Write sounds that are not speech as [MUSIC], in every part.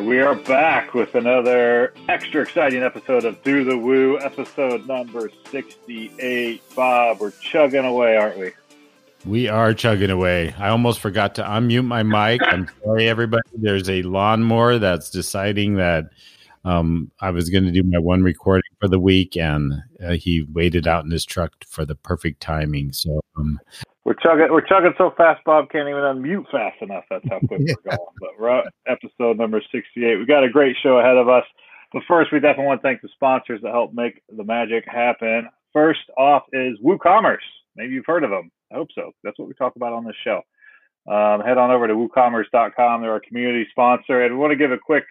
And we are back with another extra exciting episode of Do the Woo, episode number 68. Bob, we're chugging away, aren't we? We are chugging away. I almost forgot to unmute my mic. I'm sorry, everybody. There's a lawnmower that's deciding that um, I was going to do my one recording for the week, and uh, he waited out in his truck for the perfect timing. So um, we're chugging, we're chugging so fast, Bob can't even unmute fast enough. That's how quick yeah. we're [LAUGHS] going. But we're at episode number 68. We got a great show ahead of us. But first, we definitely want to thank the sponsors that help make the magic happen. First off is WooCommerce. Maybe you've heard of them. I hope so. That's what we talk about on this show. Um, head on over to woocommerce.com. They're our community sponsor. And we want to give a quick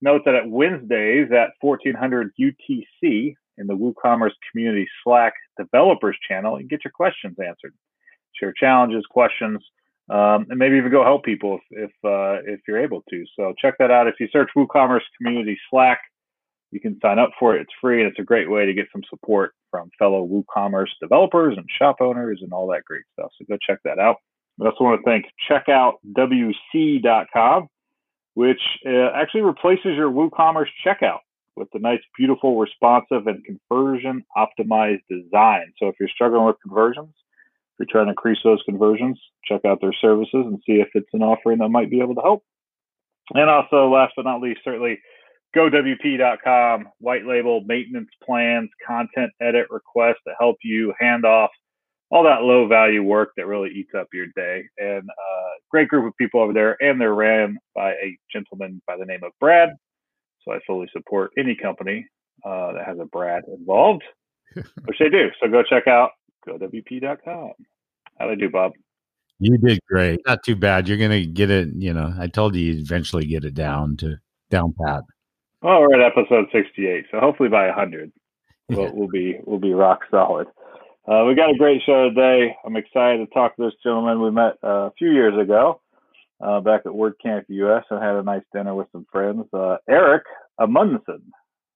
note that at Wednesdays at 1400 UTC in the WooCommerce community Slack developers channel, you get your questions answered share challenges, questions, um, and maybe even go help people if if, uh, if you're able to. So check that out. If you search WooCommerce Community Slack, you can sign up for it. It's free, and it's a great way to get some support from fellow WooCommerce developers and shop owners and all that great stuff. So go check that out. I also want to thank checkoutwc.com, which uh, actually replaces your WooCommerce checkout with the nice, beautiful, responsive, and conversion optimized design. So if you're struggling with conversions, you're trying to increase those conversions, check out their services and see if it's an offering that might be able to help. And also, last but not least, certainly gowp.com, white label maintenance plans, content edit requests to help you hand off all that low value work that really eats up your day. And uh, great group of people over there, and they're ran by a gentleman by the name of Brad. So I fully support any company uh, that has a Brad involved, [LAUGHS] which they do. So go check out gowp.com. How'd I do, Bob? You did great. Not too bad. You're gonna get it. You know, I told you you'd eventually get it down to down pat. Well, we're at episode 68, so hopefully by 100, [LAUGHS] we'll, we'll be we'll be rock solid. Uh, we got a great show today. I'm excited to talk to this gentleman we met uh, a few years ago uh, back at WordCamp US and had a nice dinner with some friends. Uh, Eric Amundson.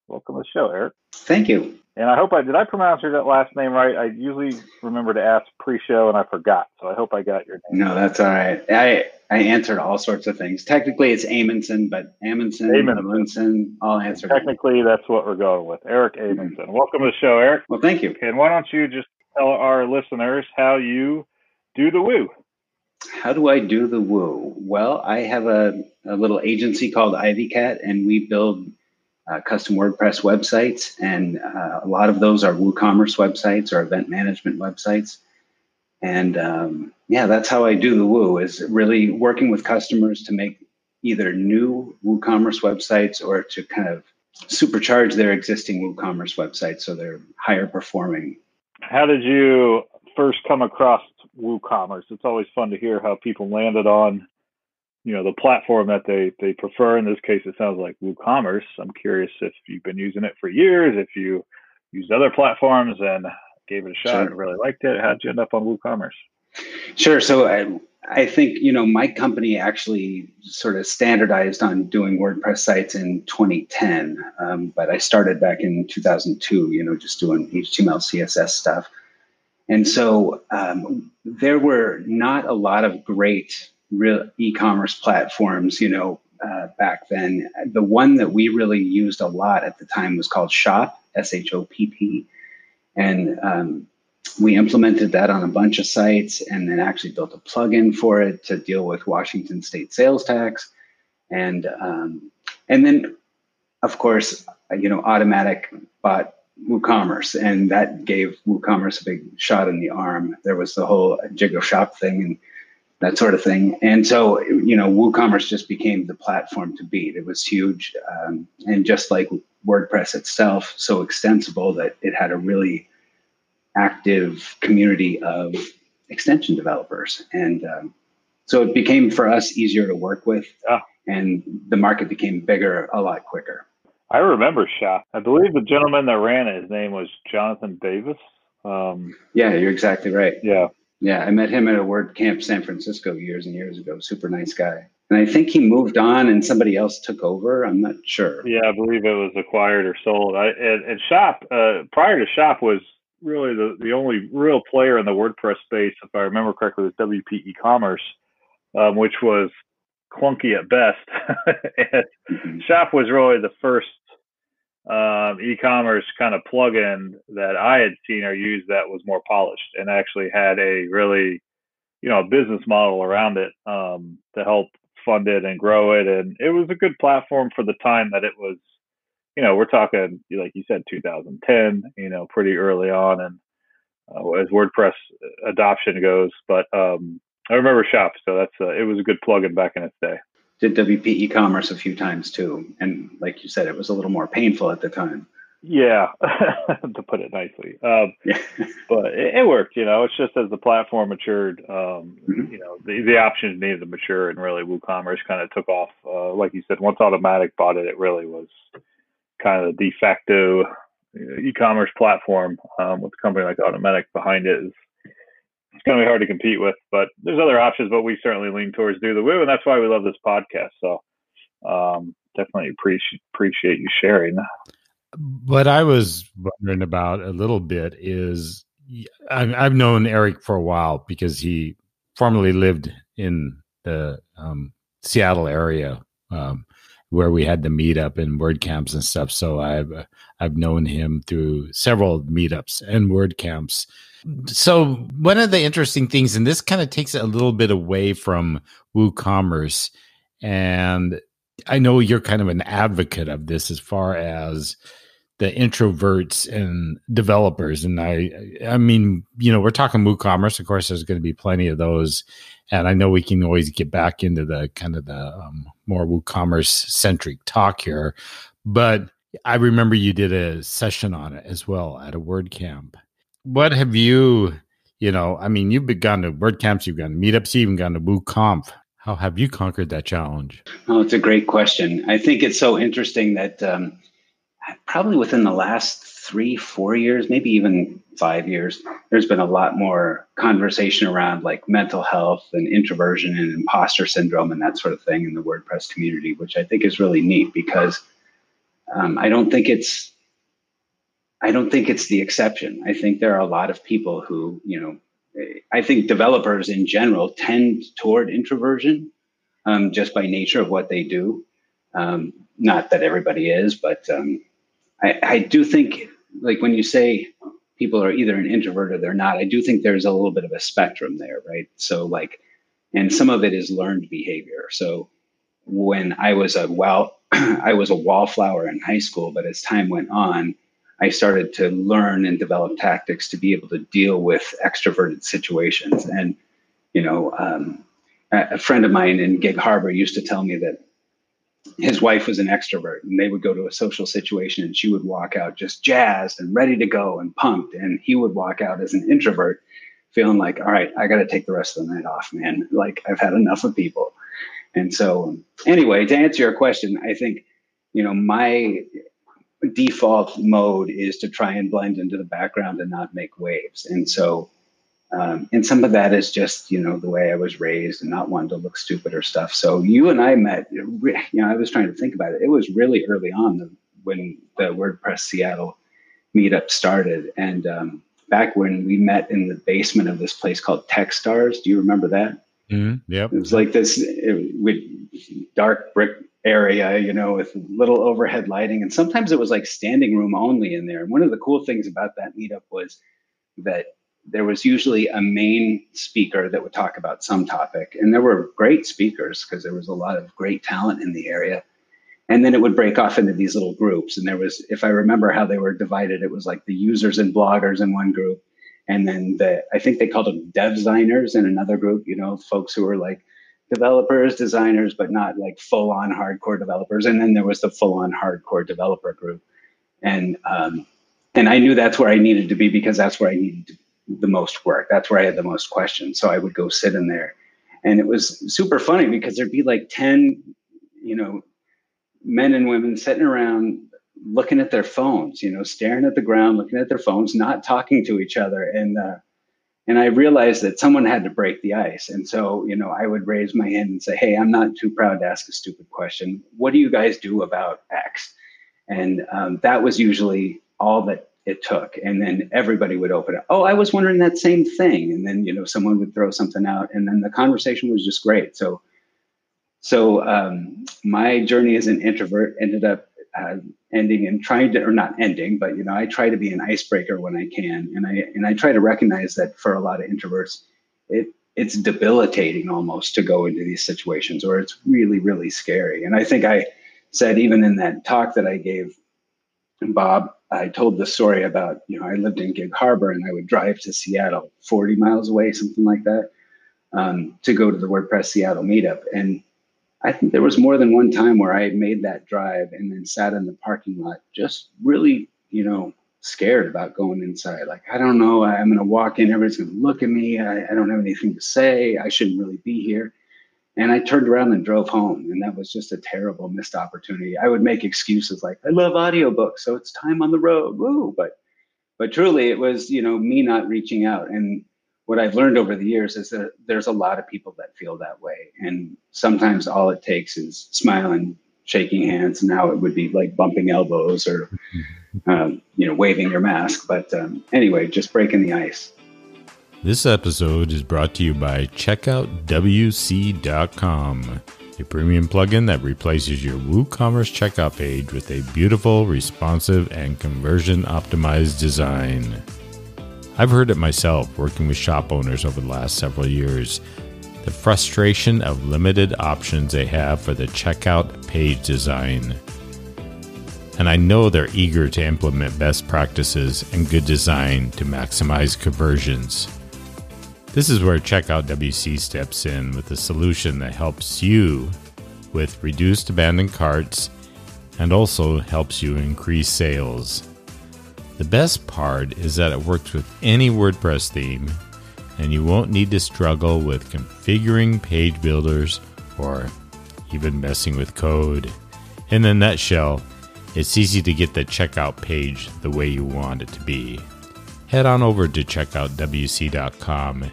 Welcome to the show, Eric. Thank you. And I hope I did I pronounce your last name right. I usually remember to ask pre-show, and I forgot. So I hope I got your name. No, that's all right. I I answered all sorts of things. Technically, it's Amundson, but Amundsen, Amundsen, all answered. Technically, that's what we're going with. Eric Amundson. Mm-hmm. Welcome to the show, Eric. Well, thank you. And why don't you just tell our listeners how you do the woo? How do I do the woo? Well, I have a, a little agency called Ivy Cat, and we build uh, custom WordPress websites, and uh, a lot of those are WooCommerce websites or event management websites. And um, yeah, that's how I do the Woo is really working with customers to make either new WooCommerce websites or to kind of supercharge their existing WooCommerce websites so they're higher performing. How did you first come across WooCommerce? It's always fun to hear how people landed on you know the platform that they they prefer. In this case, it sounds like WooCommerce. I'm curious if you've been using it for years, if you used other platforms and gave it a shot sure. and really liked it. How'd you end up on WooCommerce? Sure. So I, I think you know my company actually sort of standardized on doing WordPress sites in 2010, um, but I started back in 2002. You know, just doing HTML, CSS stuff. And so um, there were not a lot of great real e-commerce platforms, you know, uh, back then. The one that we really used a lot at the time was called Shopp, S-H-O-P-P, and um, we implemented that on a bunch of sites, and then actually built a plugin for it to deal with Washington State sales tax, and um, and then, of course, you know, Automattic bought WooCommerce, and that gave WooCommerce a big shot in the arm. There was the whole Jigoshop thing, and that sort of thing. And so, you know, WooCommerce just became the platform to beat. It was huge. Um, and just like WordPress itself, so extensible that it had a really active community of extension developers. And um, so it became for us easier to work with. And the market became bigger a lot quicker. I remember Shopp. I believe the gentleman that ran it, his name was Jonathan Davis. Um, yeah, you're exactly right. Yeah. Yeah, I met him at a WordCamp San Francisco years and years ago. Super nice guy. And I think he moved on and somebody else took over. I'm not sure. Yeah, I believe it was acquired or sold. I, and, and Shopp, uh, prior to Shopp, was really the, the only real player in the WordPress space, if I remember correctly, was WP e-commerce, um, which was clunky at best. [LAUGHS] mm-hmm. Shopp was really the first um, e-commerce kind of plugin that I had seen or used that was more polished and actually had a really, you know, business model around it um, to help fund it and grow it. And it was a good platform for the time that it was. You know, we're talking like you said, 2010. You know, pretty early on, and uh, as WordPress adoption goes. But um, I remember Shopp, so that's uh, it was a good plugin back in its day. Did WP e-commerce a few times too, and like you said, it was a little more painful at the time. Yeah, [LAUGHS] to put it nicely. Um, yeah. [LAUGHS] but it, it, worked. You know, it's just as the platform matured, um, mm-hmm. you know, the, the options needed to mature, and really WooCommerce kind of took off. Uh, like you said, once Automattic bought it, it really was kind of the de facto e-commerce platform um, with a company like Automattic behind it is it's going to be hard to compete with. But there's other options, but we certainly lean towards do the woo, and that's why we love this podcast. So um, definitely appreciate appreciate you sharing. What I was wondering about a little bit is I've known Eric for a while because he formerly lived in the um, Seattle area. Um, where we had the meetup and WordCamps and stuff. So I've I've known him through several meetups and WordCamps. So one of the interesting things, and this kind of takes it a little bit away from WooCommerce, and I know you're kind of an advocate of this as far as the introverts and developers. And I, I mean, you know, we're talking WooCommerce. Of course, there's going to be plenty of those and I know we can always get back into the kind of the um, more WooCommerce centric talk here, but I remember you did a session on it as well at a WordCamp. What have you, you know, I mean, you've gone to WordCamps, you've gone to meetups, you've even gone to WooConf. How have you conquered that challenge? Oh, it's a great question. I think it's so interesting that um, probably within the last three, four years, maybe even five years, there's been a lot more conversation around like mental health and introversion and imposter syndrome and that sort of thing in the WordPress community, which I think is really neat because um, I don't think it's I don't think it's the exception. I think there are a lot of people who, you know, I think developers in general tend toward introversion um, just by nature of what they do. Um, not that everybody is, but um, I, I do think like when you say people are either an introvert or they're not, I do think there's a little bit of a spectrum there, right? So like, and some of it is learned behavior. So when I was a well, [CLEARS THROAT] I was a wallflower in high school, but as time went on, I started to learn and develop tactics to be able to deal with extroverted situations. And you know, um, a friend of mine in Gig Harbor used to tell me that his wife was an extrovert and they would go to a social situation and she would walk out just jazzed and ready to go and pumped and he would walk out as an introvert feeling like all right i got to take the rest of the night off man. [LAUGHS] Like i've had enough of people. And so anyway to answer your question i think you know my default mode is to try and blend into the background and not make waves. And so um, and some of that is just, you know, the way I was raised and not wanting to look stupid or stuff. So you and I met, you know, I was trying to think about it. It was really early on when the WordPress Seattle meetup started. And um, back when we met in the basement of this place called Techstars, do you remember that? Mm-hmm. Yep. It was like this it, with dark brick area, you know, with little overhead lighting. And sometimes it was like standing room only in there. And one of the cool things about that meetup was that there was usually a main speaker that would talk about some topic. And there were great speakers because there was a lot of great talent in the area. And then it would break off into these little groups. And there was, if I remember how they were divided, it was like the users and bloggers in one group. And then the, I think they called them dev designers in another group, you know, folks who were like developers, designers, but not like full on hardcore developers. And then there was the full on hardcore developer group. And, um, and I knew that's where I needed to be because that's where I needed to the most work. That's where I had the most questions. So I would go sit in there. And it was super funny because there'd be like 10, you know, men and women sitting around looking at their phones, you know, staring at the ground, looking at their phones, not talking to each other. And, uh, and I realized that someone had to break the ice. And so, you know, I would raise my hand and say, Hey, I'm not too proud to ask a stupid question. What do you guys do about X? And um, that was usually all that it took. And then everybody would open it. Oh i was wondering that same thing. And then you know someone would throw something out. And then the conversation was just great. So so um, my journey as an introvert ended up uh, ending and trying to, or not ending, but you know, I try to be an icebreaker when I can, and I and I try to recognize that for a lot of introverts, it it's debilitating almost to go into these situations, or it's really really scary. And I think I said even in that talk that I gave Bob, I told the story about you know I lived in Gig Harbor and I would drive to Seattle, 40 miles away, something like that, um, to go to the WordPress Seattle meetup, and I think there was more than one time where I made that drive and then sat in the parking lot, just really, you know, scared about going inside. Like, I don't know, I'm going to walk in, everybody's going to look at me. I, I, don't have anything to say. I shouldn't really be here. And I turned around and drove home. And that was just a terrible missed opportunity. I would make excuses like, I love audiobooks, so it's time on the road. Woo. But but truly it was, you know, me not reaching out. And what I've learned over the years is that there's a lot of people that feel that way. And sometimes all it takes is smiling, shaking hands. Now it would be like bumping elbows or, [LAUGHS] um, you know, waving your mask. But um, anyway, just breaking the ice. This episode is brought to you by CheckoutWC.com, a premium plugin that replaces your WooCommerce checkout page with a beautiful, responsive, and conversion optimized design. I've heard it myself working with shop owners over the last several years. The frustration of limited options they have for the checkout page design. And I know they're eager to implement best practices and good design to maximize conversions. This is where Checkout WC steps in with a solution that helps you with reduced abandoned carts and also helps you increase sales. The best part is that it works with any WordPress theme, and you won't need to struggle with configuring page builders or even messing with code. In a nutshell, it's easy to get the checkout page the way you want it to be. Head on over to checkoutwc.com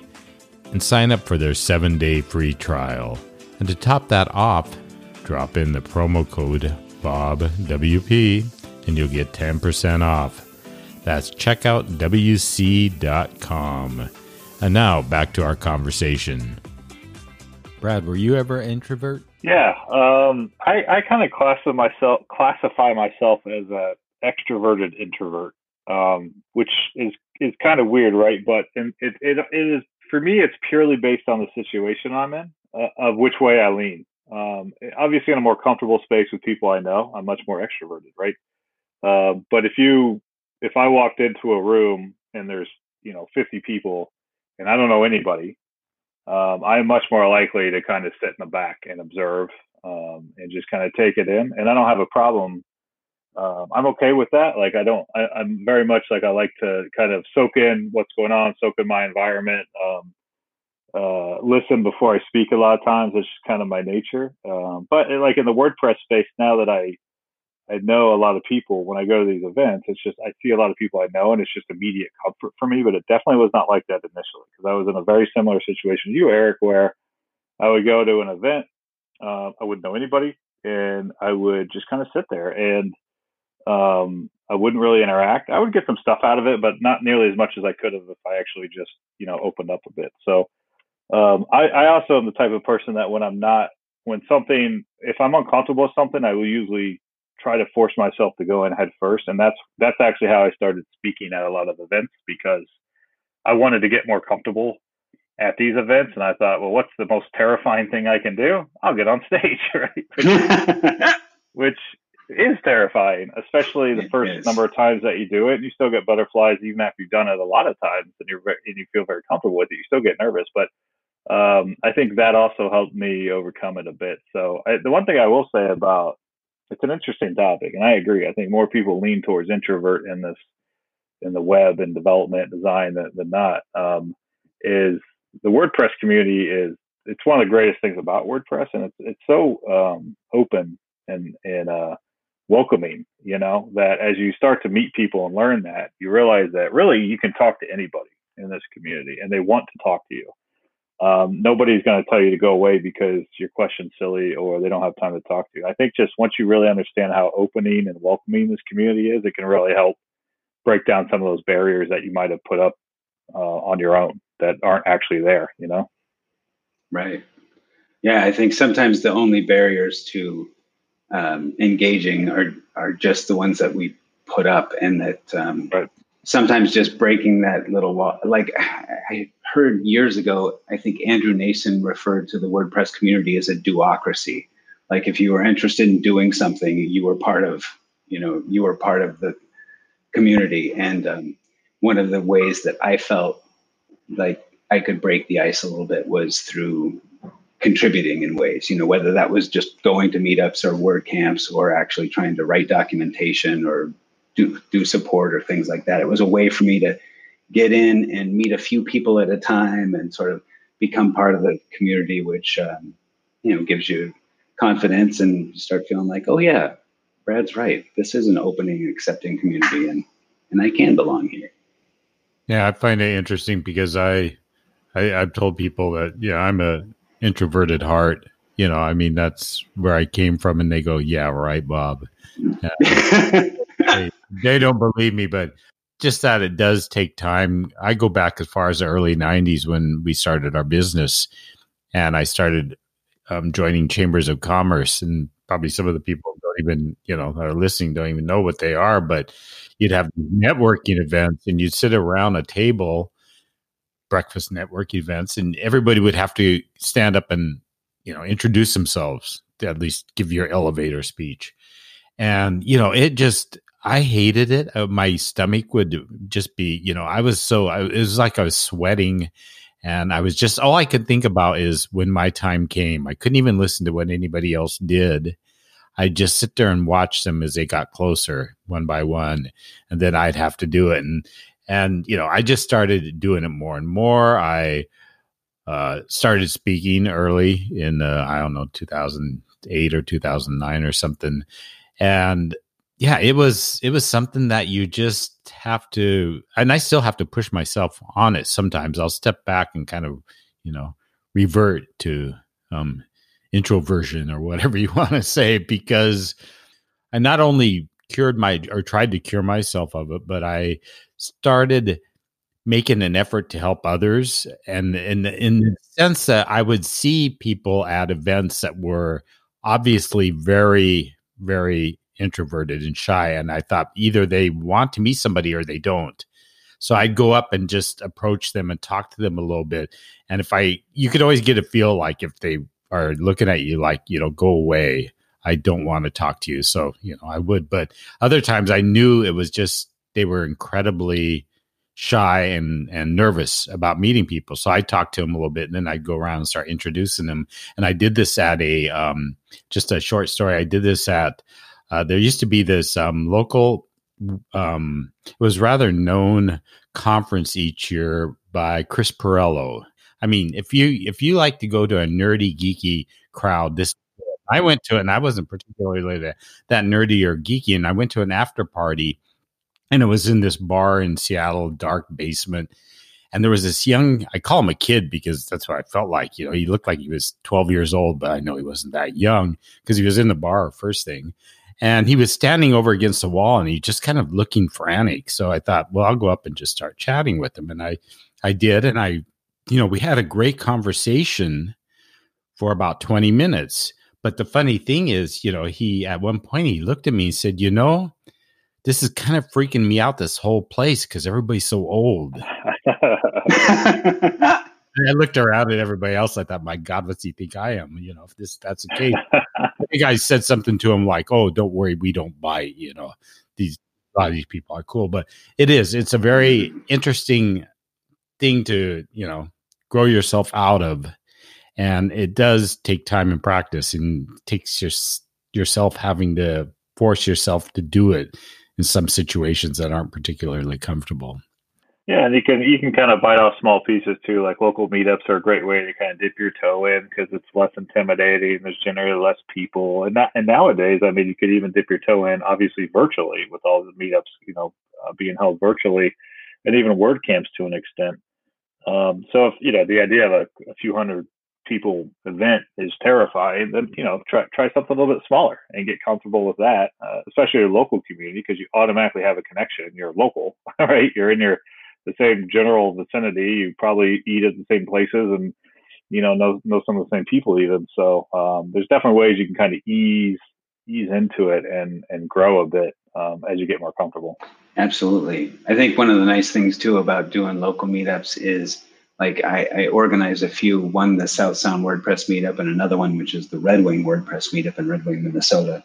and sign up for their 7 day free trial. And to top that off, drop in the promo code BOBWP and you'll get 10% off. That's checkoutwc.com. And now back to our conversation. Brad, were you ever introvert? Yeah, um, I, I kind of classify myself classify myself as a extroverted introvert, um, which is is kind of weird, right? But it, it it is for me. It's purely based on the situation I'm in, uh, of which way I lean. Um, obviously, in a more comfortable space with people I know, I'm much more extroverted, right? Uh, but if you if I walked into a room and there's you know 50 people and I don't know anybody, um, I'm much more likely to kind of sit in the back and observe um, and just kind of take it in. And I don't have a problem. Um, I'm okay with that. Like I don't. I, am very much like I like to kind of soak in what's going on, soak in my environment, um, uh, listen before I speak. A lot of times, it's just kind of my nature. Um, but like in the WordPress space, now that I I know a lot of people when I go to these events. It's just I see a lot of people I know, and it's just immediate comfort for me. But it definitely was not like that initially because I was in a very similar situation to you, Eric, where I would go to an event, uh, I wouldn't know anybody, and I would just kind of sit there, and um, I wouldn't really interact. I would get some stuff out of it, but not nearly as much as I could have if I actually just you know opened up a bit. So um, I, I also am the type of person that when I'm not when something if I'm uncomfortable with something, I will usually try to force myself to go in head first. And that's that's actually how I started speaking at a lot of events because I wanted to get more comfortable at these events. And I thought, well, what's the most terrifying thing I can do? I'll get on stage, [LAUGHS] right? [LAUGHS] Which, is terrifying, especially the first number of times that you do it. And you still get butterflies even after you've done it a lot of times, and you're and you feel very comfortable with it. You still get nervous, but um, I think that also helped me overcome it a bit. So I, the one thing I will say about it's an interesting topic, and I agree. I think more people lean towards introvert in this in the web and development design than, than not. Um, is the WordPress community is it's one of the greatest things about WordPress, and it's it's so um, open and and uh, welcoming. You know that as you start to meet people and learn that, you realize that really you can talk to anybody in this community, and they want to talk to you um, nobody's going to tell you to go away because your question's silly or they don't have time to talk to you. I think just once you really understand how opening and welcoming this community is, it can really help break down some of those barriers that you might have put up uh, on your own that aren't actually there, you know? Right. Yeah, I think sometimes the only barriers to um, engaging are are just the ones that we put up, and that um, right. sometimes just breaking that little wall. Like I heard years ago, I think Andrew Nacin referred to the WordPress community as a do-ocracy. Like if you were interested in doing something, you were part of, you know, you were part of the community. And um, one of the ways that I felt like I could break the ice a little bit was through contributing in ways, you know, whether that was just going to meetups or WordCamps or actually trying to write documentation or do, do support or things like that. It was a way for me to get in and meet a few people at a time and sort of become part of the community, which, um, you know, gives you confidence and you start feeling like, oh yeah, Brad's right. This is an opening, accepting community and, and I can belong here. Yeah, I find it interesting because I, I I've told people that yeah, I'm a introverted heart. You know, I mean, that's where I came from. And they go, yeah, right, Bob. [LAUGHS] they, they don't believe me, but just that it does take time. I go back as far as the early 90s when we started our business and I started um, joining chambers of commerce. And probably some of the people don't even, you know, that are listening don't even know what they are, but you'd have networking events and you'd sit around a table breakfast network events, and everybody would have to stand up and you know introduce themselves, to at least give your elevator speech. And you know, it just I hated it. Uh, my stomach would just be, you know, I was so I, it was like I was sweating. And I was just all I could think about is when my time came. I couldn't even listen to what anybody else did. I'd just sit there and watch them as they got closer one by one, and then I'd have to do it. And and, you know, I just started doing it more and more. I uh, started speaking early in, uh, I don't know, 2008 or 2009 or something. And yeah, it was, it was something that you just have to, and I still have to push myself on it. Sometimes I'll step back and kind of, you know, revert to, um, introversion or whatever [LAUGHS] you want to say, because I not only cured my or tried to cure myself of it, but I started making an effort to help others and in in the sense that I would see people at events that were obviously very very introverted and shy and I thought either they want to meet somebody or they don't. So I'd go up and just approach them and talk to them a little bit and if I you could always get a feel like if they are looking at you like, you know, go away. I don't want to talk to you. So, you know, I would, but other times I knew it was just they were incredibly shy and and nervous about meeting people. So I talked to them a little bit, and then I'd go around and start introducing them. And I did this at a um, just a short story. I did this at uh, there used to be this um, local. Um, it was rather known conference each year by Chris Pirillo. I mean, if you if you like to go to a nerdy geeky crowd, this I went to it and I wasn't particularly that, that nerdy or geeky, and I went to an after party and it was in this bar in Seattle, dark basement. And there was this young, I call him a kid because that's what I felt like. You know, he looked like he was 12 years old, but I know he wasn't that young because he was in the bar first thing. And he was standing over against the wall and he just kind of looking frantic. So I thought, well, I'll go up and just start chatting with him. And I, I did. And I, you know, we had a great conversation for about 20 minutes. But the funny thing is, you know, he, at one point, he looked at me and said, you know, this is kind of freaking me out this whole place because everybody's so old. [LAUGHS] [LAUGHS] I looked around at everybody else. I thought, my God, what do you think I am? You know, if this that's the case. I think I said something to him like, "Oh, don't worry, we don't bite." You know, these a lot of these people are cool, but it is. It's a very interesting thing to you know grow yourself out of, and it does take time and practice, and takes your yourself having to force yourself to do it in some situations that aren't particularly comfortable. Yeah, and you can you can kind of bite off small pieces too. Like local meetups are a great way to kind of dip your toe in because it's less intimidating. There's generally less people, and that, and nowadays, I mean, you could even dip your toe in, obviously virtually, with all the meetups, you know, uh, being held virtually, and even WordCamps to an extent. Um, so if you know the idea of a, a few hundred people event is terrifying, then you know try try something a little bit smaller and get comfortable with that, uh, especially your local community because you automatically have a connection. You're local, [LAUGHS] right? You're in your the same general vicinity. You probably eat at the same places and you know, know know some of the same people even. So um, there's definitely ways you can kind of ease ease into it and and grow a bit um, as you get more comfortable. Absolutely, I think one of the nice things too about doing local meetups is like I, I organize a few. One the South Sound WordPress meetup, and another one which is the Red Wing WordPress meetup in Red Wing, Minnesota.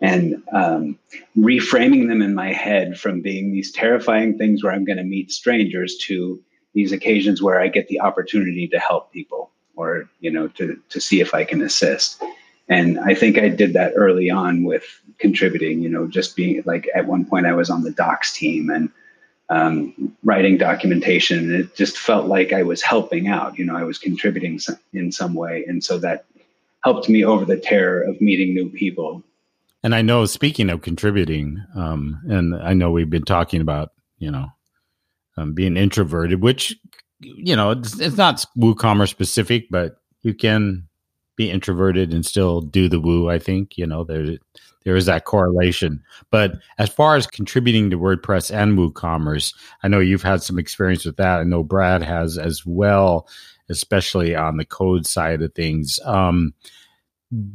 And um, reframing them in my head from being these terrifying things where I'm going to meet strangers to these occasions where I get the opportunity to help people or you know to to see if I can assist. And I think I did that early on with contributing. You know, just being like at one point I was on the docs team and um, writing documentation. It just felt like I was helping out. You know, I was contributing in some way, and so that helped me over the terror of meeting new people. And I know, speaking of contributing, um, and I know we've been talking about, you know, um, being introverted, which you know, it's, it's not WooCommerce specific, but you can be introverted and still do the woo. I think you know there there is that correlation. But as far as contributing to WordPress and WooCommerce, I know you've had some experience with that. I know Brad has as well, especially on the code side of things. Um,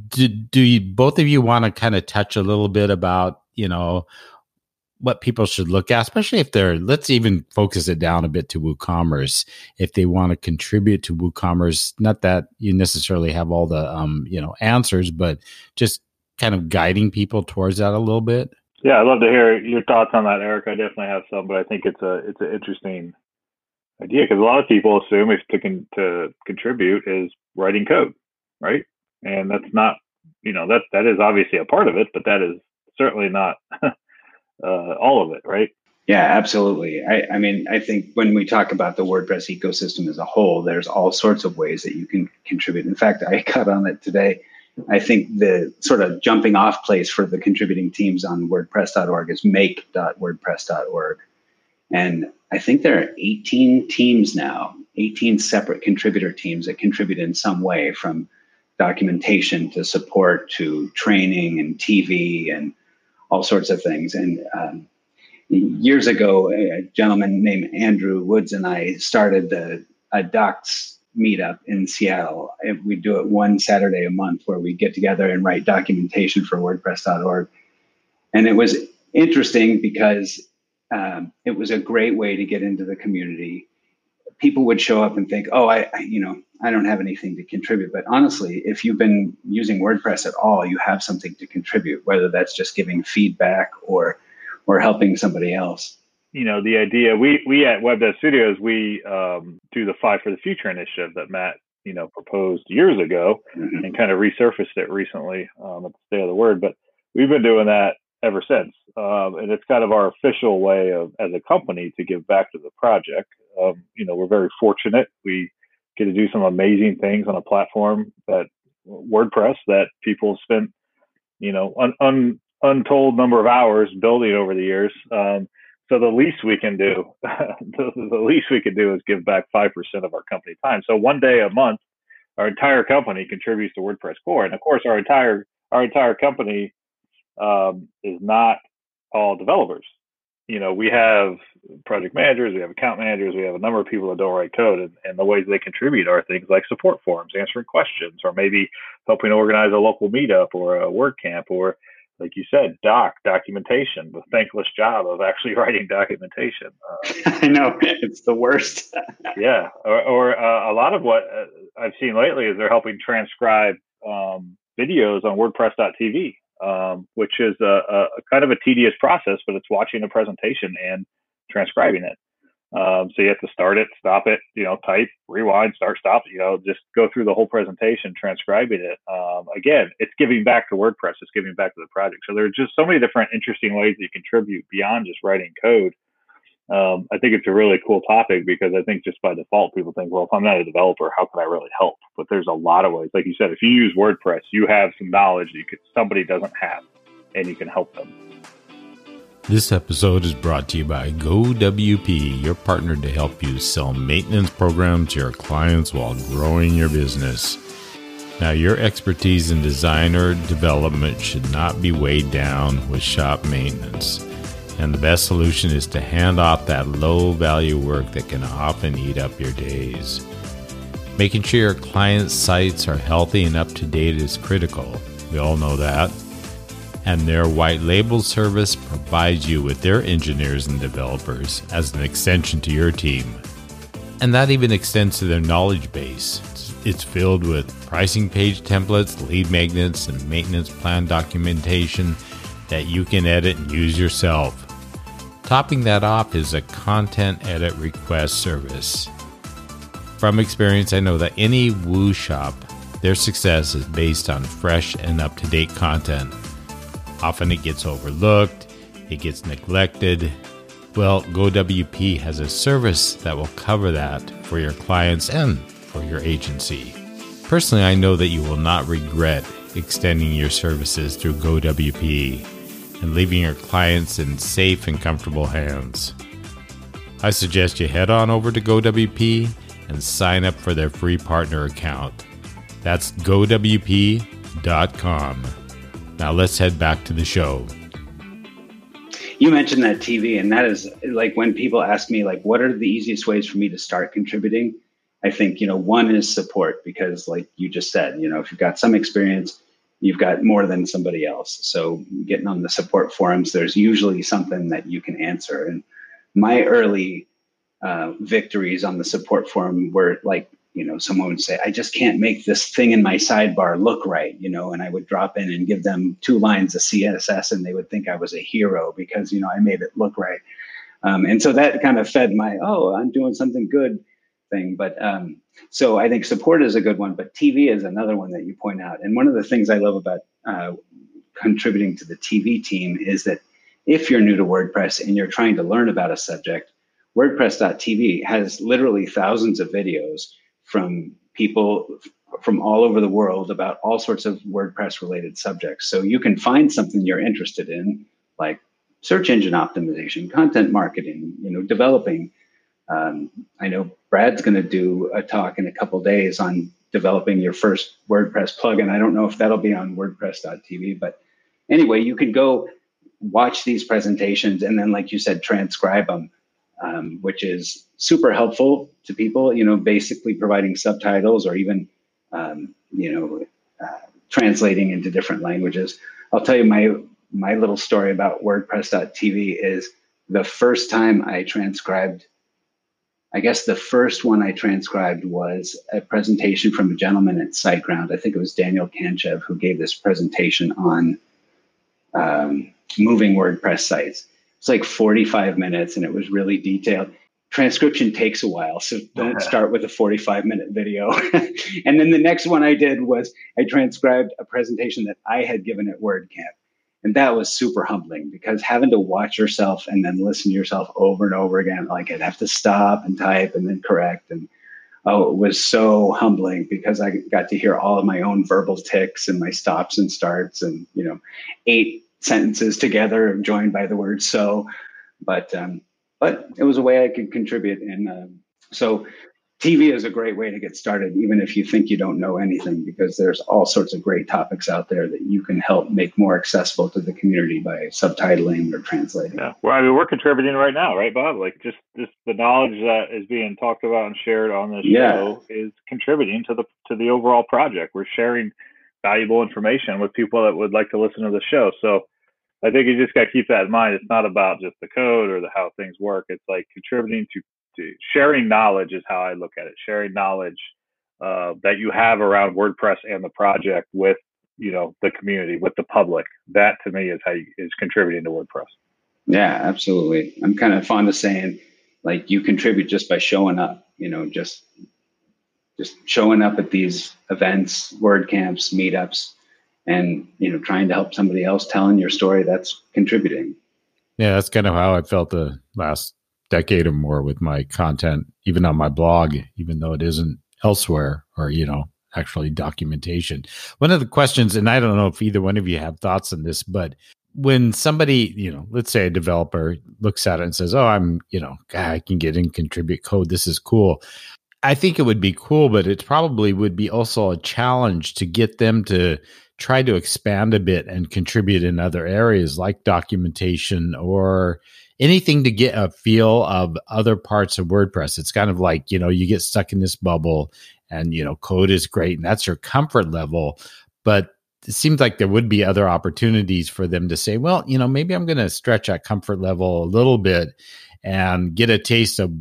do, do you, both of you want to kind of touch a little bit about you know what people should look at, especially if they're, let's even focus it down a bit to WooCommerce. If they want to contribute to WooCommerce, not that you necessarily have all the, um, you know, answers, but just kind of guiding people towards that a little bit. Yeah, I'd love to hear your thoughts on that, Eric. I definitely have some, but I think it's a it's an interesting idea because a lot of people assume if to con- to contribute is writing code, right? And that's not, you know, that that is obviously a part of it, but that is certainly not [LAUGHS] uh, all of it, right? Yeah, absolutely. I, I, mean, I think when we talk about the WordPress ecosystem as a whole, there's all sorts of ways that you can contribute. In fact, I [LAUGHS] got on it today. I think the sort of jumping off place for the contributing teams on WordPress.org is make.wordpress.org. And I think there are 18 teams now, 18 separate contributor teams that contribute in some way from documentation to support to training and TV and all sorts of things. And um, years ago, a gentleman named Andrew Woods and I started the a Docs meetup in Seattle. We do it one Saturday a month where we get together and write documentation for WordPress.org. And it was interesting because um, it was a great way to get into the community. People would show up and think, "Oh, I, I, you know, I don't have anything to contribute." But honestly, if you've been using WordPress at all, you have something to contribute, whether that's just giving feedback or or helping somebody else. You know, the idea we we at WebDevStudios we um, do the Five for the Future initiative that Matt you know proposed years ago mm-hmm. and kind of resurfaced it recently um, at the State of the Word. But we've been doing that ever since, um, and it's kind of our official way of as a company to give back to the project. Um, you know, we're very fortunate. We get to do some amazing things on a platform that WordPress that people spent, you know, un, un, untold number of hours building over the years. Um, so the least we can do, [LAUGHS] the, the, least we can do is give back 5% of our company time. So one day a month, our entire company contributes to WordPress core. And of course, our entire, our entire company um, is not all developers you know, we have project managers, we have account managers, we have a number of people that don't write code, and, and the ways they contribute are things like support forums, answering questions, or maybe helping organize a local meetup or a WordCamp, or like you said, doc documentation, the thankless job of actually [LAUGHS] writing documentation. Uh, [LAUGHS] I know it's the worst. [LAUGHS] yeah, or, or uh, a lot of what uh, I've seen lately is they're helping transcribe um, videos on WordPress.tv um, which is a, a, kind of a tedious process, but it's watching a presentation and transcribing it. Um, so you have to start it, stop it, you know, type, rewind, start, stop, you know, just go through the whole presentation, transcribing it. Um, again, it's giving back to WordPress, it's giving back to the project. So there are just so many different interesting ways that you contribute beyond just writing code um, I think it's a really cool topic because I think just by default people think, well, if I'm not a developer, how can I really help? But there's a lot of ways. Like you said, if you use WordPress, you have some knowledge that could, somebody doesn't have, and you can help them. This episode is brought to you by GoWP, your partner to help you sell maintenance programs to your clients while growing your business. Now, your expertise in design or development should not be weighed down with shop maintenance. And the best solution is to hand off that low value work that can often eat up your days. Making sure your clients' sites are healthy and up to date is critical. We all know that. And their white label service provides you with their engineers and developers as an extension to your team. And that even extends to their knowledge base. It's filled with pricing page templates, lead magnets, and maintenance plan documentation that you can edit and use yourself. Topping that off is a content edit request service. From experience, I know that any Woo shop, their success is based on fresh and up to date content. Often it gets overlooked, it gets neglected. Well, GoWP has a service that will cover that for your clients and for your agency. Personally, I know that you will not regret extending your services through GoWP and leaving your clients in safe and comfortable hands. I suggest you head on over to GoWP and sign up for their free partner account. That's gowp.com. Now let's head back to the show. You mentioned that TV, and that is like when people ask me, like, what are the easiest ways for me to start contributing? I think, you know, one is support because, like you just said, you know, if you've got some experience, you've got more than somebody else. So getting on the support forums, there's usually something that you can answer. And my early uh, victories on the support forum were like, you know, someone would say, I just can't make this thing in my sidebar look right, you know, and I would drop in and give them two lines of CSS and they would think I was a hero because, you know, I made it look right. Um, and so that kind of fed my, oh, I'm doing something good thing. But um, so I think support is a good one, but TV is another one that you point out. And one of the things I love about uh, contributing to the TV team is that if you're new to WordPress and you're trying to learn about a subject, WordPress.tv has literally thousands of videos from people from all over the world about all sorts of WordPress related subjects. So you can find something you're interested in, like search engine optimization, content marketing, you know, developing um, I know Brad's going to do a talk in a couple days on developing your first WordPress plugin. I don't know if that'll be on WordPress.tv, but anyway, you can go watch these presentations and then, like you said, transcribe them, um, which is super helpful to people. You know, basically providing subtitles or even um, you know uh, translating into different languages. I'll tell you my my little story about WordPress.tv is the first time I transcribed I guess the first one I transcribed was a presentation from a gentleman at SiteGround. I think it was Daniel Kanchev who gave this presentation on um, moving WordPress sites. It's like 45 minutes and it was really detailed. Transcription takes a while, so don't [LAUGHS] start with a 45 minute video. [LAUGHS] and then the next one I did was I transcribed a presentation that I had given at WordCamp and that was super humbling because having to watch yourself and then listen to yourself over and over again like i'd have to stop and type and then correct. And oh it was so humbling because i got to hear all of my own verbal ticks and my stops and starts and you know eight sentences together joined by the word so. But um but it was a way i could contribute and uh, so TV is a great way to get started, even if you think you don't know anything, because there's all sorts of great topics out there that you can help make more accessible to the community by subtitling or translating. Yeah, well, I mean, we're contributing right now, right, Bob? Like just just the knowledge that is being talked about and shared on this yeah. show is contributing to the to the overall project. We're sharing valuable information with people that would like to listen to the show. So I think you just got to keep that in mind. It's not about just the code or the how things work. It's like contributing to to sharing knowledge is how I look at it. Sharing knowledge uh, that you have around WordPress and the project with you know the community, with the public. That to me is how you, is contributing to WordPress. Yeah, absolutely. I'm kind of fond of saying like you contribute just by showing up. You know, just just showing up at these events, WordCamps, meetups, and you know trying to help somebody else telling your story. That's contributing. Yeah, that's kind of how I felt the last decade or more with my content, even on my blog, even though it isn't elsewhere or, you know, actually documentation. One of the questions, and I don't know if either one of you have thoughts on this, but when somebody, you know, let's say a developer looks at it and says, Oh, I'm, you know, ah, I can get in contribute code. This is cool. I think it would be cool, but it probably would be also a challenge to get them to try to expand a bit and contribute in other areas like documentation or anything to get a feel of other parts of WordPress. It's kind of like, you know, you get stuck in this bubble and, you know, code is great and that's your comfort level. But it seems like there would be other opportunities for them to say, well, you know, maybe I'm going to stretch that comfort level a little bit and get a taste of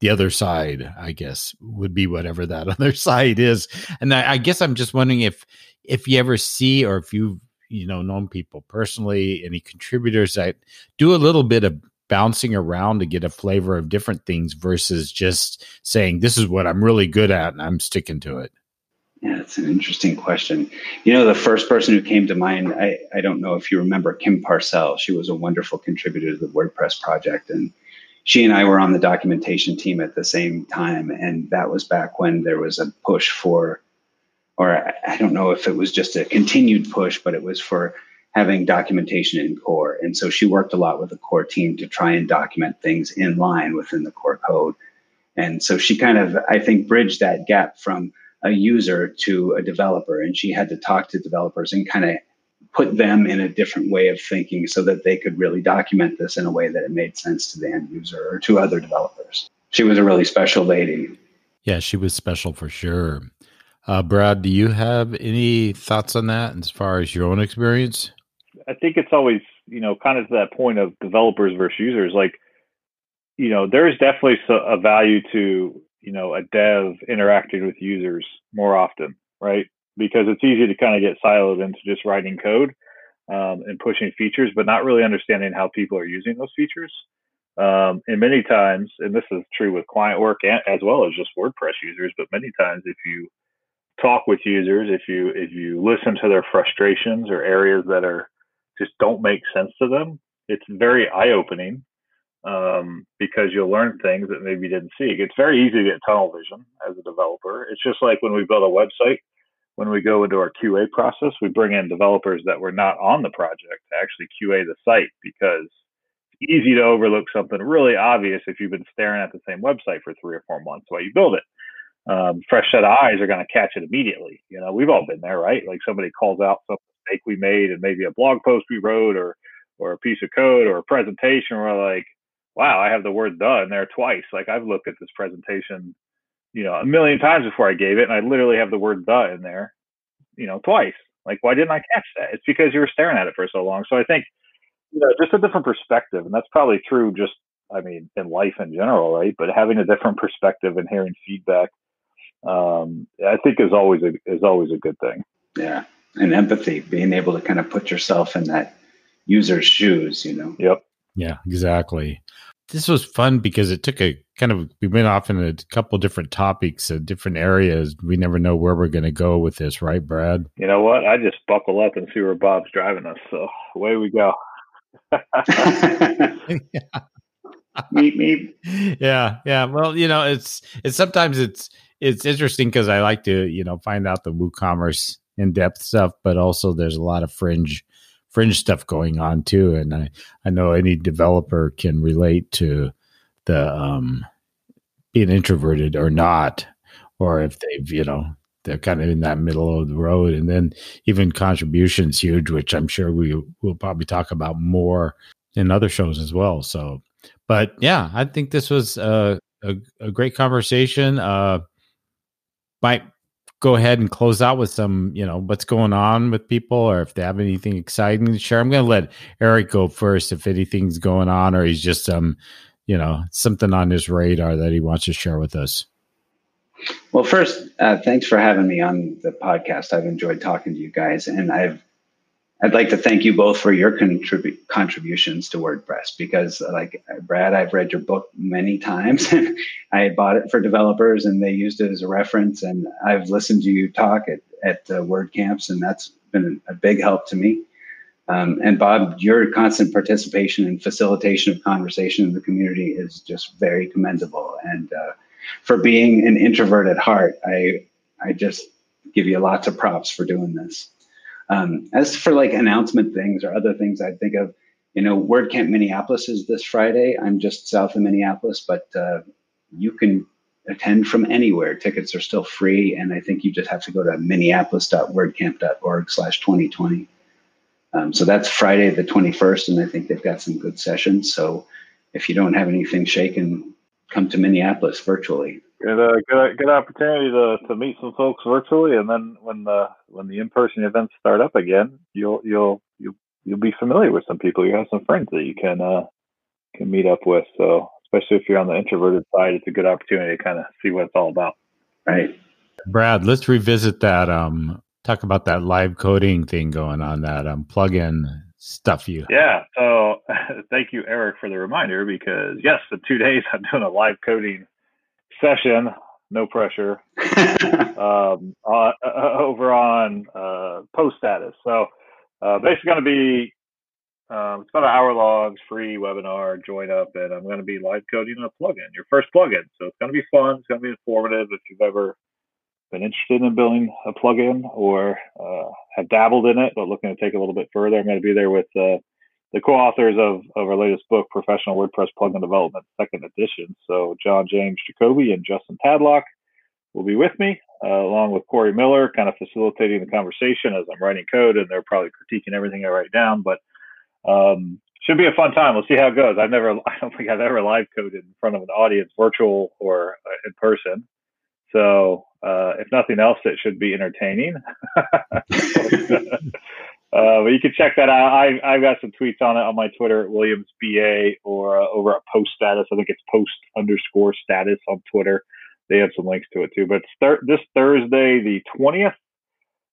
the other side, I guess, would be whatever that [LAUGHS] other side is. And I, I guess I'm just wondering if if you ever see or if you've you know known people personally, any contributors that do a little bit of bouncing around to get a flavor of different things versus just saying this is what I'm really good at and I'm sticking to it. Yeah, it's an interesting question. You know, the first person who came to mind, I, I don't know if you remember Kim Parsell. She was a wonderful contributor to the WordPress project. And she and I were on the documentation team at the same time. And that was back when there was a push for, or I don't know if it was just a continued push, but it was for having documentation in core. And so she worked a lot with the core team to try and document things in line within the core code. And so she kind of, I think, bridged that gap from a user to a developer. And she had to talk to developers and kind of put them in a different way of thinking so that they could really document this in a way that it made sense to the end user or to other developers. She was a really special lady. Yeah, she was special for sure. Uh, Brad, do you have any thoughts on that as far as your own experience? I think it's always, you know, kind of to that point of developers versus users. Like, you know, there's definitely a value to, you know, a dev interacting with users more often, right? because it's easy to kind of get siloed into just writing code um, and pushing features, but not really understanding how people are using those features. Um, and many times, and this is true with client work and, as well as just WordPress users, but many times if you talk with users, if you if you listen to their frustrations or areas that are just don't make sense to them, it's very eye opening um, because you'll learn things that maybe you didn't see. It's very easy to get tunnel vision as a developer. It's just like when we build a website when we go into our QA process, we bring in developers that were not on the project to actually QA the site because it's easy to overlook something really obvious if you've been staring at the same website for three or four months while you build it. Um, fresh set of eyes are going to catch it immediately. You know, we've all been there, right? Like somebody calls out some mistake we made and maybe a blog post we wrote or or a piece of code or a presentation. We're like, wow, I have the word "the" in there twice. Like I've looked at this presentation you know, a million times before I gave it, and I literally have the word "the" in there, you know, twice. Like, why didn't I catch that? It's because you were staring at it for so long. So I think, you know, just a different perspective, and that's probably true. Just, I mean, in life in general, right? But having a different perspective and hearing feedback, um, I think is always a is always a good thing. Yeah, and empathy, being able to kind of put yourself in that user's shoes. You know. Yep. Yeah, exactly this was fun because it took a kind of we went off in a couple different topics and different areas. We never know where we're going to go with this, right, Brad? You know what? I just buckle up and see where Bob's driving us. So away we go. [LAUGHS] [LAUGHS] meet me. Yeah, yeah. Well, you know, it's it's sometimes it's it's interesting because I like to you know find out the WooCommerce in depth stuff, but also there's a lot of fringe fringe stuff going on too. And I, I know any developer can relate to the um, being introverted or not, or if they've, you know, they're kind of in that middle of the road. And then even contributions huge, which I'm sure we will probably talk about more in other shows as well. So, but yeah, I think this was a, a, a great conversation. Uh, might go ahead and close out with some, you know, what's going on with people or if they have anything exciting to share. I'm going to let Eric go first if anything's going on or he's just, um, you know, something on his radar that he wants to share with us. Well, first, uh, thanks for having me on the podcast. I've enjoyed talking to you guys, and I've I'd like to thank you both for your contribu- contributions to WordPress because, like Brad, I've read your book many times. [LAUGHS] I bought it for developers, and they used it as a reference. And I've listened to you talk at at uh, WordCamps, and that's been a big help to me. Um, and Bob, your constant participation and facilitation of conversation in the community is just very commendable. And uh, for being an introvert at heart, I I just give you lots of props for doing this. Um, as for like announcement things or other things I'd think of, you know, WordCamp Minneapolis is this Friday. I'm just south of Minneapolis, but uh, you can attend from anywhere. Tickets are still free, and I think you just have to go to minneapolis.wordcamp.org slash 2020. Um, so that's Friday the 21st, and I think they've got some good sessions. So if you don't have anything shaken, come to Minneapolis virtually. Good, uh, good, good opportunity to, to meet some folks virtually, and then when the when the in person events start up again, you'll you'll you'll you'll be familiar with some people. You have some friends that you can uh, can meet up with. So especially if you're on the introverted side, it's a good opportunity to kind of see what it's all about. Right. Brad, let's revisit that. Um, talk about that live coding thing going on that um plugin stuff you. Yeah. So [LAUGHS] thank you, Eric, for the reminder because yes, in two days [LAUGHS] I'm doing a live coding session, no pressure, [LAUGHS] um, uh, over on uh, post status. So uh, basically going to be um, it's about an hour long, free webinar. Join up, and I'm going to be live coding a plugin, your first plugin. So it's going to be fun. It's going to be informative. If you've ever been interested in building a plugin or uh, have dabbled in it, but looking to take a little bit further, I'm going to be there with uh, the co-authors of, of our latest book, Professional WordPress Plugin Development, second edition. So John James Jacoby and Justin Tadlock will be with me, uh, along with Cory Miller, kind of facilitating the conversation as I'm writing code, and they're probably critiquing everything I write down. But um, should be a fun time. We'll see how it goes. I've never, [LAUGHS] I don't think I've ever live coded in front of an audience, virtual or uh, in person. So uh, if nothing else, it should be entertaining. [LAUGHS] [LAUGHS] Uh, but you can check that out. I, I've got some tweets on it on my Twitter at Williams BA or uh, over at Post Status. I think it's Post underscore Status on Twitter. They have some links to it too. But thir- this Thursday, the 20th,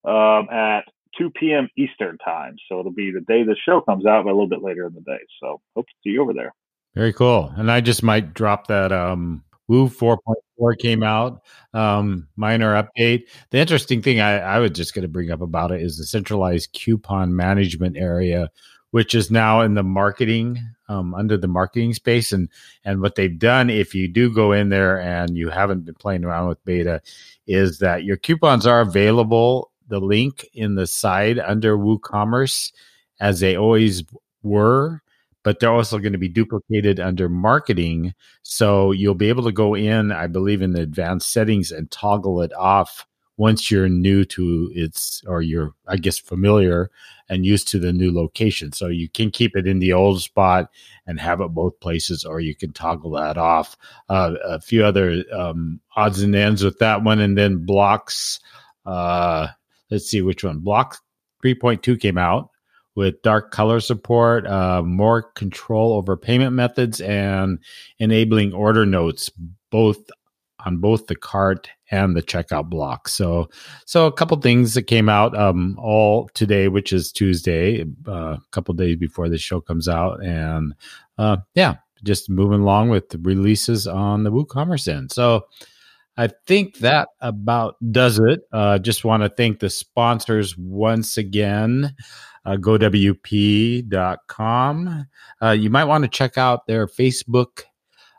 um, at 2 p.m. Eastern time. So it'll be the day the show comes out, but a little bit later in the day. So hope to see you over there. Very cool. And I just might drop that um, Woo 4.4 came out, um, minor update. The interesting thing I, I was just going to bring up about it is the centralized coupon management area, which is now in the marketing um, under the marketing space. And and what they've done, if you do go in there and you haven't been playing around with beta, is that your coupons are available. The link in the side under WooCommerce, as they always were but they're also going to be duplicated under marketing. So you'll be able to go in, I believe, in the advanced settings and toggle it off once you're new to its, or you're, I guess, familiar and used to the new location. So you can keep it in the old spot and have it both places, or you can toggle that off. Uh, a few other um, odds and ends with that one, and then blocks. Uh, let's see which one. Block 3.2 came out with dark color support, uh, more control over payment methods, and enabling order notes both on both the cart and the checkout block. So, so a couple things that came out um, all today, which is Tuesday, uh, a couple days before the show comes out, and uh, yeah, just moving along with the releases on the WooCommerce end. So. I think that about does it. Uh, just want to thank the sponsors once again uh, gowp.com. Uh, you might want to check out their Facebook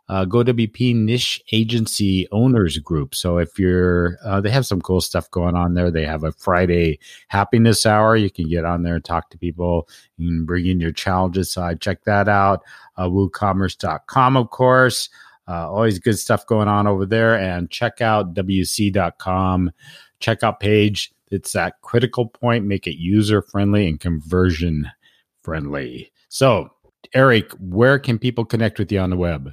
uh, GoWP Niche Agency Owners Group. So if you're, uh, they have some cool stuff going on there. They have a Friday happiness hour. You can get on there and talk to people and bring in your challenges. So I check that out. Uh, WooCommerce.com, of course. Uh, always good stuff going on over there. And check out WC.com checkout page it's that critical point, make it user friendly and conversion friendly. So, Eric, where can people connect with you on the web?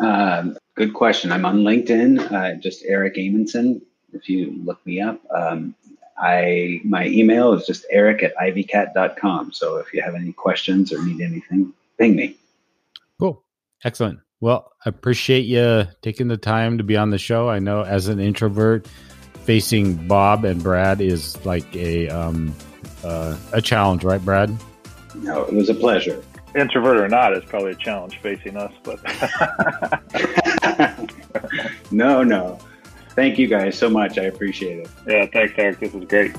Um, good question. I'm on LinkedIn, uh, just Eric Amundson. If you look me up, um, I my email is just eric at ivycat.com. So if you have any questions or need anything, ping me. Cool. Excellent. Well, I appreciate you taking the time to be on the show. I know as an introvert, facing Bob and Brad is like a um, uh, a challenge, right, Brad? No, it was a pleasure. Introvert or not, it's probably a challenge facing us, but [LAUGHS] no, no. Thank you guys so much. I appreciate it. Yeah, thanks, Eric. This was great.